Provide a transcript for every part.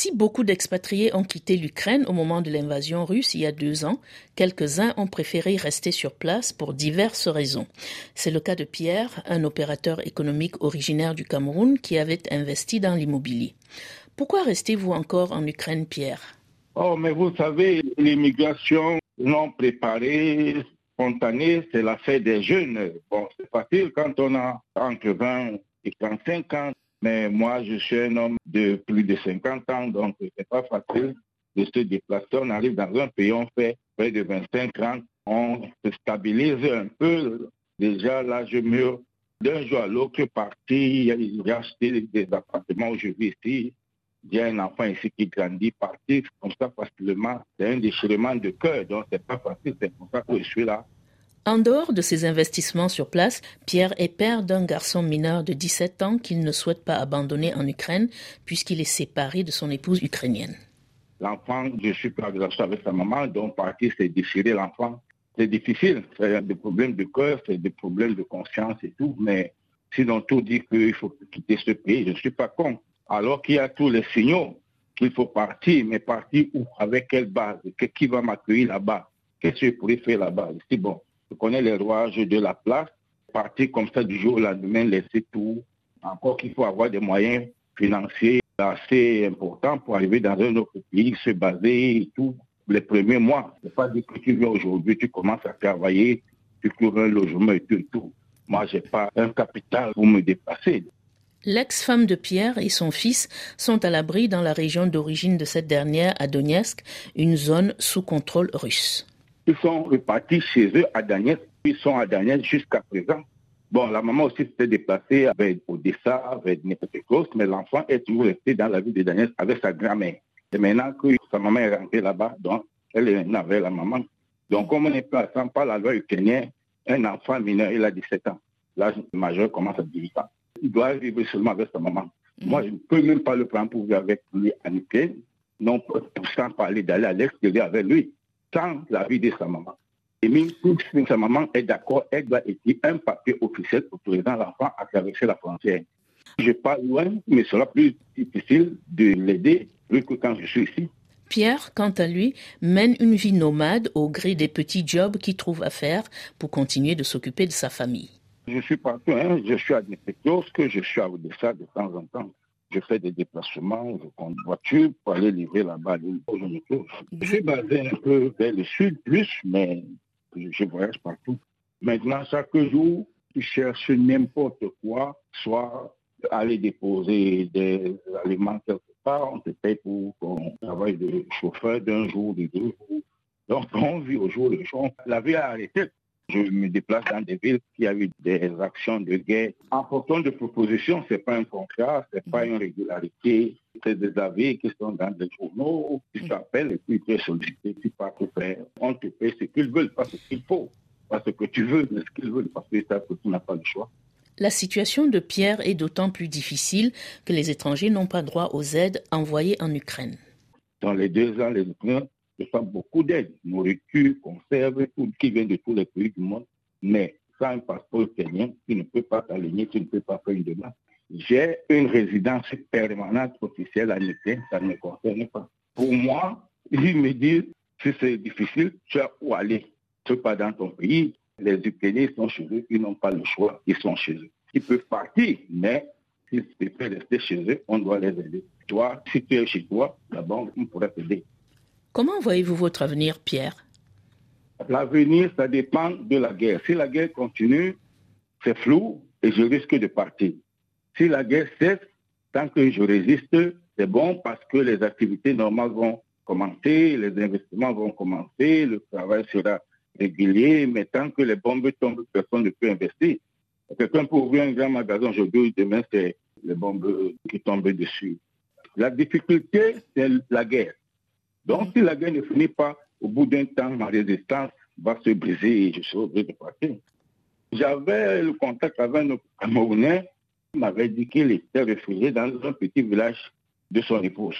Si beaucoup d'expatriés ont quitté l'Ukraine au moment de l'invasion russe il y a deux ans, quelques-uns ont préféré rester sur place pour diverses raisons. C'est le cas de Pierre, un opérateur économique originaire du Cameroun qui avait investi dans l'immobilier. Pourquoi restez-vous encore en Ukraine, Pierre? Oh, mais vous savez, l'immigration non préparée, spontanée, c'est l'affaire des jeunes. Bon, c'est facile quand on a entre 20 et 35 ans mais moi, je suis un homme de plus de 50 ans, donc ce n'est pas facile de se déplacer. On arrive dans un pays, on fait près de 25 ans, on se stabilise un peu. Déjà, là, je mûr d'un jour à l'autre parti, j'ai acheté des appartements où je vis ici. A un enfant ici qui grandit, parti comme ça facilement. C'est un déchirement de cœur, donc c'est pas facile. C'est pour ça que je suis là. En dehors de ses investissements sur place, Pierre est père d'un garçon mineur de 17 ans qu'il ne souhaite pas abandonner en Ukraine puisqu'il est séparé de son épouse ukrainienne. L'enfant, je suis pas avec sa maman, donc partir, c'est déchirer l'enfant? C'est difficile, c'est des problèmes de cœur, c'est des problèmes de conscience et tout, mais sinon tout dit qu'il faut quitter ce pays, je ne suis pas con. Alors qu'il y a tous les signaux qu'il faut partir, mais partir où? Avec quelle base? Qui va m'accueillir là-bas? Qu'est-ce que je pourrais faire là-bas? C'est bon, je connais les rouages de la place. Partir comme ça du jour au lendemain, laisser tout. Encore qu'il faut avoir des moyens financiers assez importants pour arriver dans un autre pays, se baser et tout. Les premiers mois, c'est pas dire que tu viens aujourd'hui, tu commences à travailler, tu trouves un logement et tout et tout. Moi, j'ai pas un capital pour me dépasser. L'ex-femme de Pierre et son fils sont à l'abri dans la région d'origine de cette dernière, à Donetsk, une zone sous contrôle russe. Ils sont repartis chez eux à Daniel. Ils sont à Daniel jusqu'à présent. Bon, la maman aussi s'était déplacée vers Odessa, avec Nepetekos, mais l'enfant est toujours resté dans la ville de Daniel avec sa grand-mère. Et maintenant que sa maman est rentrée là-bas, donc elle est avec la maman. Donc, comme on est passant par la loi ukrainienne, un enfant mineur, il a 17 ans. L'âge majeur commence à 18 ans. Il doit vivre seulement avec sa maman. Mm. Moi, je ne peux même pas le prendre pour vivre avec lui en Ukraine, non sans parler d'aller à l'extérieur avec lui sans l'avis de sa maman. Et même si sa maman est d'accord, elle doit écrire un papier officiel autorisant l'enfant à traverser la frontière. Je pars loin, mais ce sera plus difficile de l'aider que quand je suis ici. Pierre, quant à lui, mène une vie nomade au gré des petits jobs qu'il trouve à faire pour continuer de s'occuper de sa famille. Je suis partout, hein. je suis à que je suis à Odessa de temps en temps je fais des déplacements, je prends une voiture pour aller livrer là-bas je me trouve. Je suis basé un peu vers le sud plus, mais je voyage partout. Maintenant, chaque jour, tu cherches n'importe quoi, soit aller déposer des aliments quelque part, on te paye pour ton travail de chauffeur d'un jour, de deux jours. Donc, on vit au jour le jour. La vie a arrêté. Je me déplace dans des villes qui a eu des actions de guerre. En portant de propositions, ce n'est pas un contrat, ce n'est pas une régularité. C'est des avis qui sont dans des journaux, qui s'appellent et puis tu es sollicité, tu pars te faire. On te paie ce qu'ils veulent, pas ce qu'il faut. Pas ce que tu veux, mais ce qu'ils veulent, parce que tu n'as pas le choix. La situation de Pierre est d'autant plus difficile que les étrangers n'ont pas droit aux aides envoyées en Ukraine. Dans les deux ans, les Ukrainiens reçoivent beaucoup d'aide, nourriture, conserve, tout qui vient de tous les pays du monde. Mais sans un passeport kenyan, tu ne peux pas t'aligner, tu ne peux pas faire une demande. J'ai une résidence permanente officielle à Ukraine, ça ne me concerne pas. Pour moi, ils me disent, si c'est difficile, tu as où aller. Tu n'es pas dans ton pays. Les Ukrainiens sont chez eux, ils n'ont pas le choix, ils sont chez eux. Ils peuvent partir, mais s'ils peuvent rester chez eux, on doit les aider. Toi, si tu es chez toi, la banque pourrait t'aider. Comment voyez-vous votre avenir, Pierre? L'avenir, ça dépend de la guerre. Si la guerre continue, c'est flou et je risque de partir. Si la guerre cesse, tant que je résiste, c'est bon parce que les activités normales vont commencer, les investissements vont commencer, le travail sera régulier, mais tant que les bombes tombent, personne ne peut investir. Quelqu'un peut ouvrir un grand magasin aujourd'hui, demain, c'est les bombes qui tombent dessus. La difficulté, c'est la guerre. Donc, si la guerre ne finit pas, au bout d'un temps, ma résistance va se briser et je serai obligé de partir. J'avais le contact avec un Camerounais qui m'avait dit qu'il était réfugié dans un petit village de son épouse.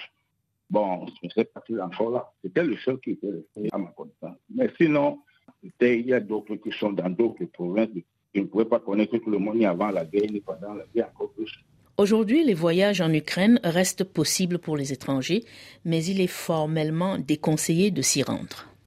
Bon, je ne sais pas est encore là. C'était le seul qui était resté à ma connaissance. Mais sinon, il y a d'autres qui sont dans d'autres provinces. Je ne pouvais pas connaître tout le monde ni avant la guerre, ni pendant la guerre, encore plus. Aujourd'hui, les voyages en Ukraine restent possibles pour les étrangers, mais il est formellement déconseillé de s'y rendre.